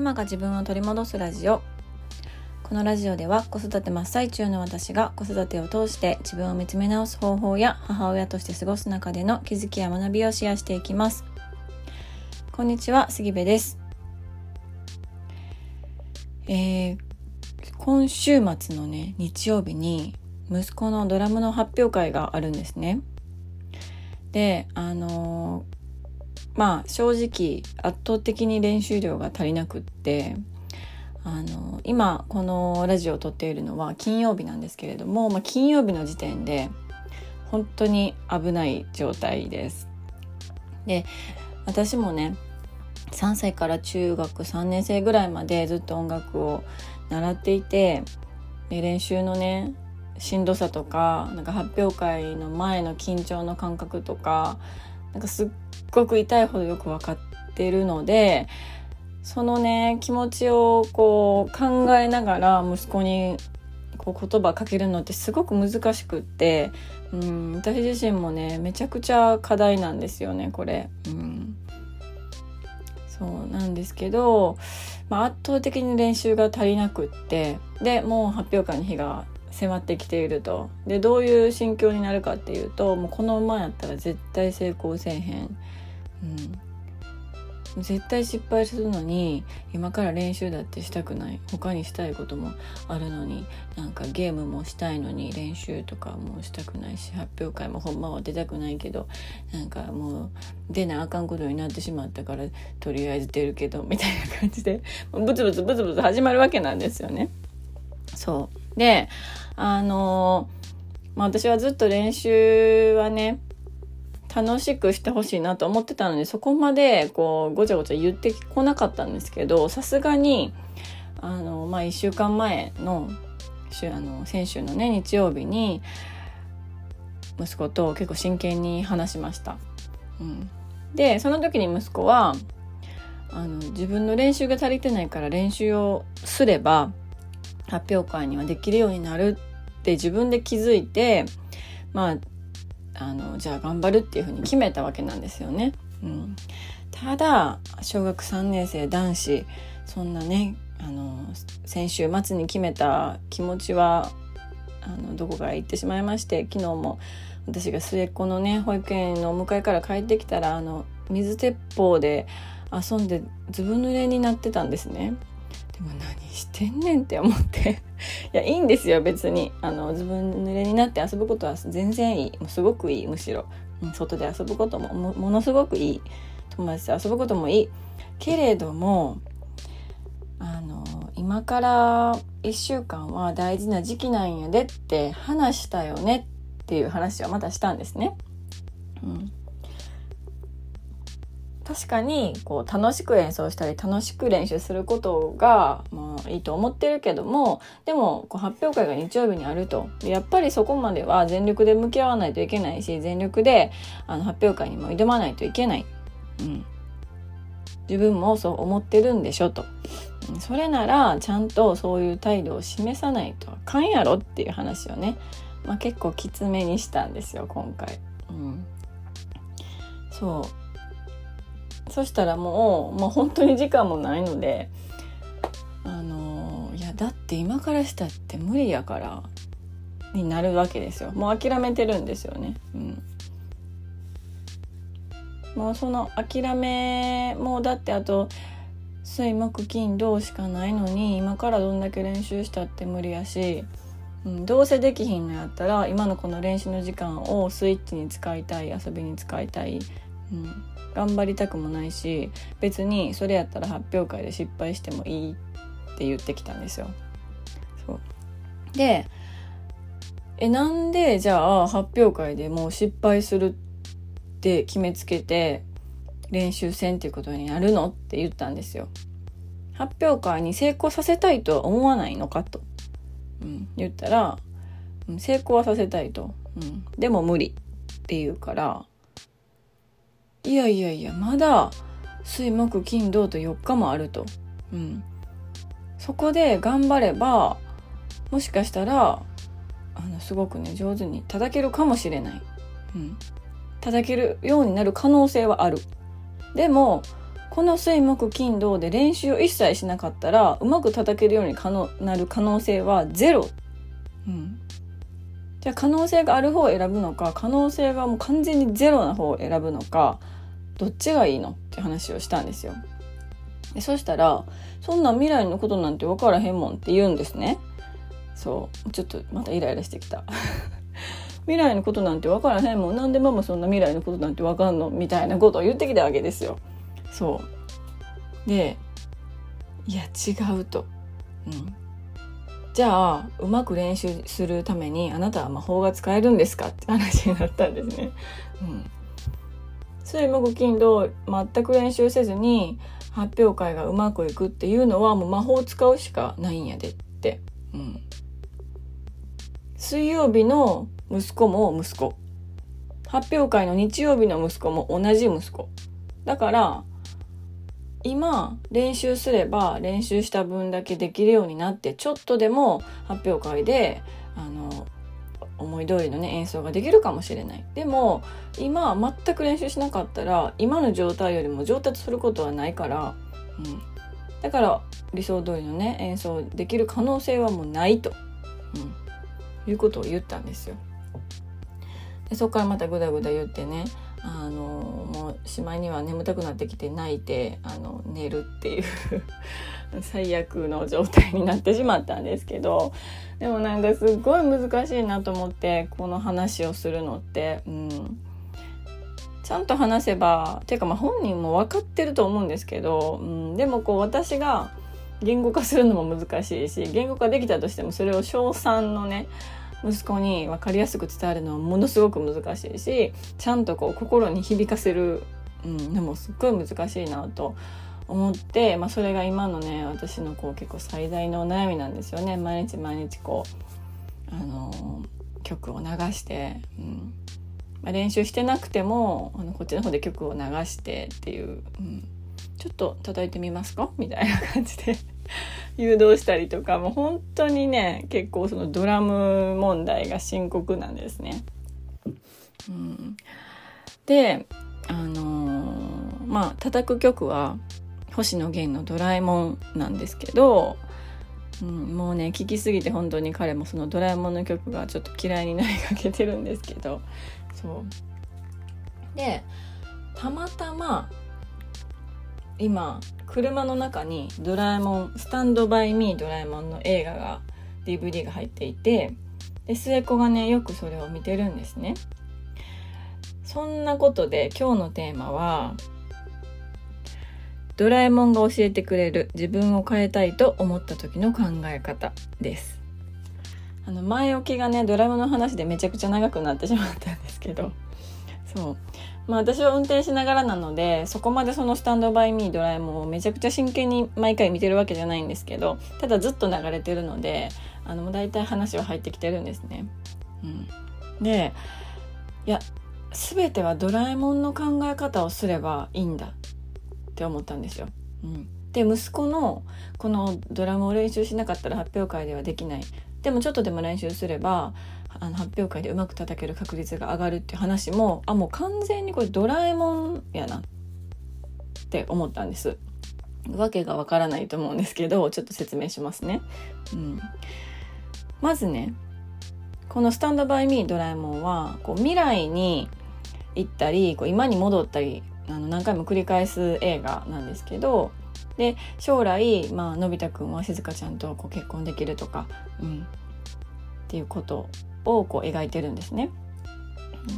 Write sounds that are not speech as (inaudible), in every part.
ママが自分を取り戻すラジオ。このラジオでは子育て真っ最中の私が子育てを通して自分を見つめ直す方法や母親として過ごす中での気づきや学びをシェアしていきます。こんにちは杉部です。えー、今週末のね日曜日に息子のドラムの発表会があるんですね。であのーまあ正直圧倒的に練習量が足りなくってあの今このラジオを撮っているのは金曜日なんですけれども、まあ、金曜日の時点で本当に危ない状態です。で私もね3歳から中学3年生ぐらいまでずっと音楽を習っていてで練習のねしんどさとかなんか発表会の前の緊張の感覚とかなんかすっごく痛いほどよく分かってるのでそのね気持ちをこう考えながら息子にこう言葉かけるのってすごく難しくって、うん、私自身もねめちゃくちゃ課題なんですよねこれ。うん、そうなんですけど、まあ、圧倒的に練習が足りなくってでもう発表会の日が迫ってきていると。でどういう心境になるかっていうともうこの馬やったら絶対成功せえへん、うん、絶対失敗するのに今から練習だってしたくない。他にしたいこともあるのになんかゲームもしたいのに練習とかもしたくないし発表会もほんまは出たくないけどなんかもう出なあかんことになってしまったからとりあえず出るけどみたいな感じでブツブツブツブツ始まるわけなんですよね。そう。であのまあ、私はずっと練習はね楽しくしてほしいなと思ってたのでそこまでこうごちゃごちゃ言ってこなかったんですけどさすがにあの、まあ、1週間前のあの先週のね日曜日に息子と結構真剣に話しました。うん、でその時に息子はあの自分の練習が足りてないから練習をすれば発表会にはできるようになるって自分で気づいてまああのじゃあ頑張るっていうふうに決めたわけなんですよね。うん、ただ小学3年生男子そんなねあの先週末に決めた気持ちはあのどこから行ってしまいまして昨日も私が末っ子のね保育園のお迎えから帰ってきたらあの水鉄砲で遊んでずぶ濡れになってたんですね。でも何してんねんって思って。(laughs) いやいいんですよ別に。あの自分濡れになって遊ぶことは全然いい。もうすごくいいむしろ、うん、外で遊ぶこともものすごくいい。友達と遊ぶこともいい。けれどもあの今から1週間は大事な時期なんやでって話したよねっていう話はまたしたんですね。うん、確かにこう楽しく演奏したり楽しく練習することが、まあ、いいと思ってるけどもでもこう発表会が日曜日にあると。やっぱりそこまでは全力で向き合わないといけないし全力であの発表会にも挑まないといけない、うん、自分もそう思ってるんでしょと。それならちゃんとそういう態度を示さないとあかんやろっていう話をね、まあ、結構きつめにしたんですよ今回。うん、そう。そしたらもう、まあ、本当に時間もないのであのいやだって今からしたって無理やからになるわけですよもう諦めてるんですよね。うんもうその諦めもうだってあと水木金土しかないのに今からどんだけ練習したって無理やし、うん、どうせできひんのやったら今のこの練習の時間をスイッチに使いたい遊びに使いたい、うん、頑張りたくもないし別にそれやったら発表会で失敗してもいいって言ってきたんですよ。そう。でえなんでじゃあ発表会でもう失敗するって決めつけて練習せんっていうことになるのって言ったんですよ。発表会に成功させたいとは思わないのかと、うん、言ったら、成功はさせたいと、うん、でも無理って言うからいやいやいやまだ水木金土と4日もあると、うん、そこで頑張ればもしかしたらあのすごくね上手に叩けるかもしれない、うん、叩けるようになる可能性はある。でもこの水木金土で練習を一切しなかったらうまく叩けるようになる可能性はゼロ。うん、じゃあ可能性がある方を選ぶのか可能性がもう完全にゼロな方を選ぶのかどっちがいいのって話をしたんですよ。でそしたら「そんな未来のことなんて分からへんもん」って言うんですね。そうちょっとまたイライラしてきた。(laughs) 未来のことなんて分からへんもんなんでママそんな未来のことなんて分かんのみたいなことを言ってきたわけですよ。そうでいや違うと、うん、じゃあうまく練習するためにあなたは魔法が使えるんですかって話になったんですね。うん、水木金土全く練習せずに発表会がうまくいくっていうのはもう魔法使うしかないんやでって。うん、水曜日の息子も息子発表会の日曜日の息子も同じ息子だから今練習すれば練習した分だけできるようになってちょっとでも発表会であの思い通りのね演奏ができるかもしれない。でも今全く練習しなかったら今の状態よりも上達することはないから、うん、だから理想通りのね演奏できる可能性はもうないと、うん、いうことを言ったんですよ。でそこからまたグダグダ言ってねあのもうしまいには眠たくなってきて泣いてあの寝るっていう (laughs) 最悪の状態になってしまったんですけどでもなんかすっごい難しいなと思ってこの話をするのって、うん、ちゃんと話せばていうかまあ本人も分かってると思うんですけど、うん、でもこう私が言語化するのも難しいし言語化できたとしてもそれを小3のね息子に分かりやすく伝わるのはものすごく難しいしちゃんとこう心に響かせる、うん、でもすっごい難しいなと思って、まあ、それが今のね私のこう結構最大の悩みなんですよね。毎日毎日こう、あのー、曲を流して、うん。まあ、練習してなくてもあのこっちの方で曲を流してっていう、うん、ちょっと叩いてみますか？みたいな感じで。(laughs) 誘導したりとかもう本当にね結構そのドラム問題が深刻なんですね。うん、であのー、まあ叩く曲は星野源の「ドラえもん」なんですけど、うん、もうね聴きすぎて本当に彼もその「ドラえもん」の曲がちょっと嫌いになりかけてるんですけどそうでたまたま今車の中に「ドラえもんスタンドバイミードラえもん」の映画が DVD が入っていてで末っ子がねよくそれを見てるんですね。そんなことで今日のテーマはドラえもんが教えてくれる自分を変えたいと思った時の考え方です。あの前置きがねドラえもんの話でめちゃくちゃ長くなってしまったんですけど。そう。まあ私は運転しながらなのでそこまでそのスタンドバイミードラえもんをめちゃくちゃ真剣に毎回見てるわけじゃないんですけどただずっと流れてるのであの大体話は入ってきてるんですね。うん、でいや全てはドラえもんの考え方をすればいいんだって思ったんですよ。うん、で息子のこのドラムを練習しなかったら発表会ではできないでもちょっとでも練習すればあの発表会でうまく叩ける確率が上がるっていう話もあもう完全にこれドラえもんやなって思ったんです。わけがわからないと思うんですけどちょっと説明しますね。うん、まずねこの「スタンドバイ・ミードラえもんは」こう未来に行ったりこう今に戻ったりあの何回も繰り返す映画なんですけどで将来、まあのび太くんはしずかちゃんとこう結婚できるとか、うん、っていうことをこう描いてるんですね。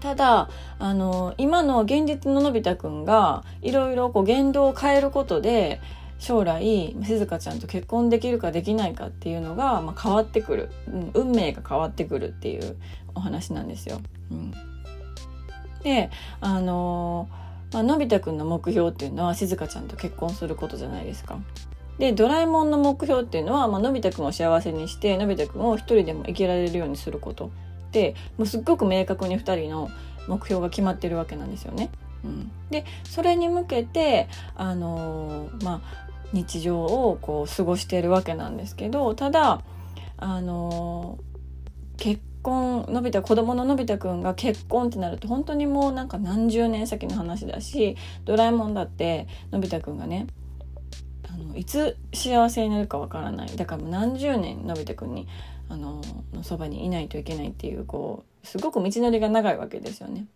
ただあの今の現実ののび太くんがいろいろこう言動を変えることで将来しずかちゃんと結婚できるかできないかっていうのが、まあ、変わってくる、うん、運命が変わってくるっていうお話なんですよ。うん、であのまあのび太くんの目標っていうのはしずかちゃんと結婚することじゃないですか。でドラえもんの目標っていうのは、まあのび太くんを幸せにしてのび太くんを一人でも生きられるようにすることでもうすっごく明確に2人の目標が決まってるわけなんですよね。うん、でそれに向けて、あのー、まあ、日常をこう過ごしているわけなんですけどただ、あのー、結婚のび太子供ののび太くんが結婚ってなると本当にもうなんか何十年先の話だしドラえもんだってのび太くんがねいつ幸せになるかわからないだからもう何十年のび太くんにあののそばにいないといけないっていうこうすごく道のりが長いわけですよね。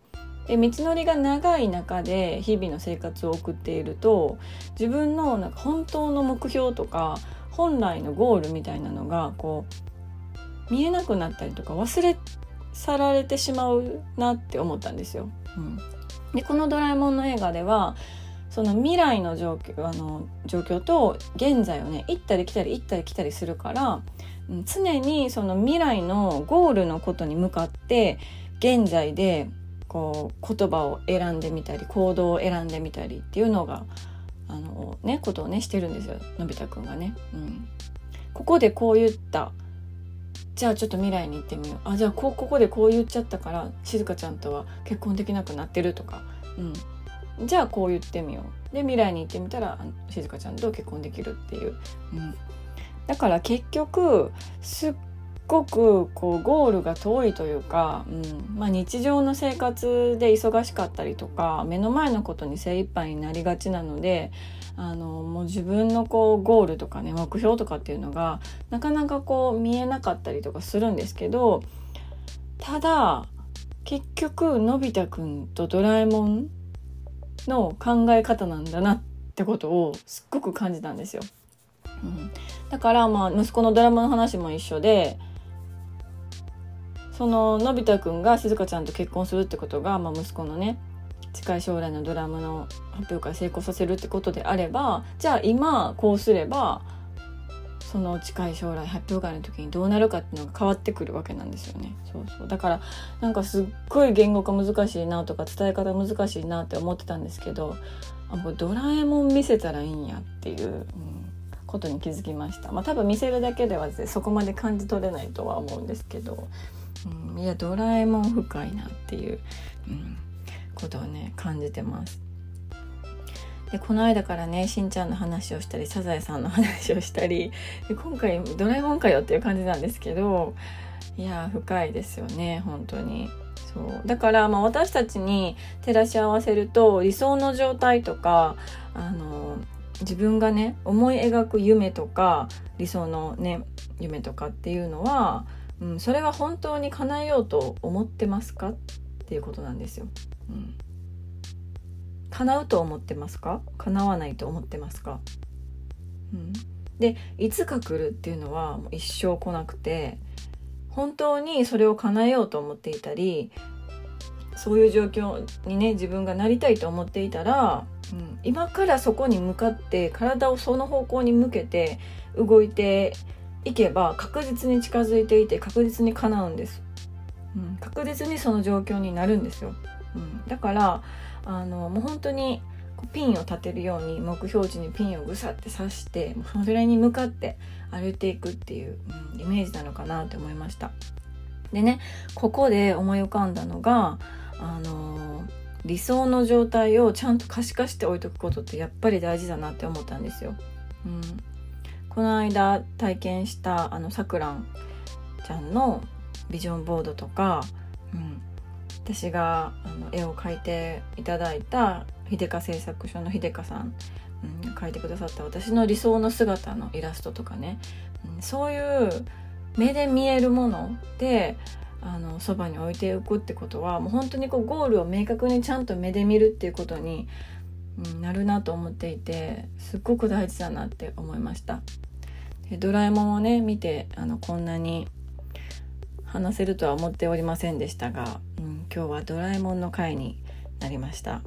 で道のりが長い中で日々の生活を送っていると自分のなんか本当の目標とか本来のゴールみたいなのがこう見えなくなったりとか忘れ去られてしまうなって思ったんですよ。うん、でこの「ドラえもん」の映画ではその未来の状況あの状況と現在をね行ったり来たり行ったり来たりするから常にその未来のゴールのことに向かって現在でこう言葉を選んでみたり行動を選んでみたりっていうのがあのねことをねしてるんですよのび太くんがね。うん、ここでこう言った。じゃあちょっと未来に行ってみよう。あじゃあこここでこう言っちゃったから静香ちゃんとは結婚できなくなってるとか、うん、じゃあこう言ってみよう。で未来に行ってみたら静香ちゃんと結婚できるっていう、うん、だから結局すっごくこうゴールが遠いというか、うん。まあ、日常の生活で忙しかったりとか目の前のことに精一杯になりがちなのであのもう自分のこうゴールとかね目標とかっていうのがなかなかこう見えなかったりとかするんですけどただ結局のび太くんとドラえもんの考え方なんだなってことをすっごく感じたんですよ。うん、だからまあ息子のドラマの話も一緒でそののび太くんがしずかちゃんと結婚するってことが、まあ、息子のね近い将来のドラムの発表会成功させるってことであればじゃあ今こうすればその近い将来発表会の時にどうなるかっていうのが変わってくるわけなんですよね。そうそうだからなんかすっごい言語化難しいなとか伝え方難しいなって思ってたんですけどあもうドラえもん見せたらいいんやっていう、うん、ことに気づきました。まあ多分見せるだけでは、そこまで感じ取れないとは思うんですけど。うん、いやドラえもん深いなっていう、うん、ことをね感じてます。でこの間からねしんちゃんの話をしたりサザエさんの話をしたりで今回ドラえもんかよっていう感じなんですけどいや深いですよね本当に。そうだからまあ私たちに照らし合わせると理想の状態とかあの自分がね思い描く夢とか理想のね夢とかっていうのはうん、それは本当に叶えようと思ってますかっていうことなんですよ。うん、叶うと思ってますか？叶わないと思ってますか、うん、でいつか来るっていうのはもう一生来なくて本当にそれを叶えようと思っていたりそういう状況にね自分がなりたいと思っていたら、うん、今からそこに向かって体をその方向に向けて動いていけば確実に近づいていて確実に叶うんです、うん、確実にその状況になるんですよ、うん、だからあのもう本当にピンを立てるように目標値にピンをぐさって刺してそれに向かって歩いていくっていう、うん、イメージなのかなって思いました。でねここで思い浮かんだのがあの理想の状態をちゃんと可視化して置いとくことってやっぱり大事だなって思ったんですよ。うん、この間体験したあのさくらんちゃんのビジョンボードとか、うん、私があの絵を描いていただいた秀香製作所の秀香さん、うん、描いてくださった私の理想の姿のイラストとかね、うん、そういう目で見えるものであのそばに置いておくってことはもう本当にこうゴールを明確にちゃんと目で見るっていうことになるなと思っていてすっごく大事だなって思いました。でドラえもんをね見てあのこんなに話せるとは思っておりませんでしたが、うん、今日はドラえもんの回になりました。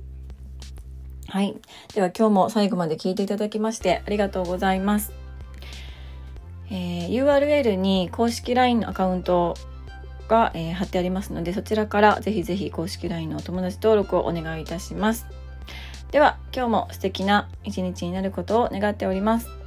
はい。では今日も最後まで聞いていただきましてありがとうございます、えー、URL に公式 LINE のアカウントが、えー、貼ってありますのでそちらからぜひぜひ公式 LINE のお友達登録をお願いいたします。では今日も素敵な一日になることを願っております。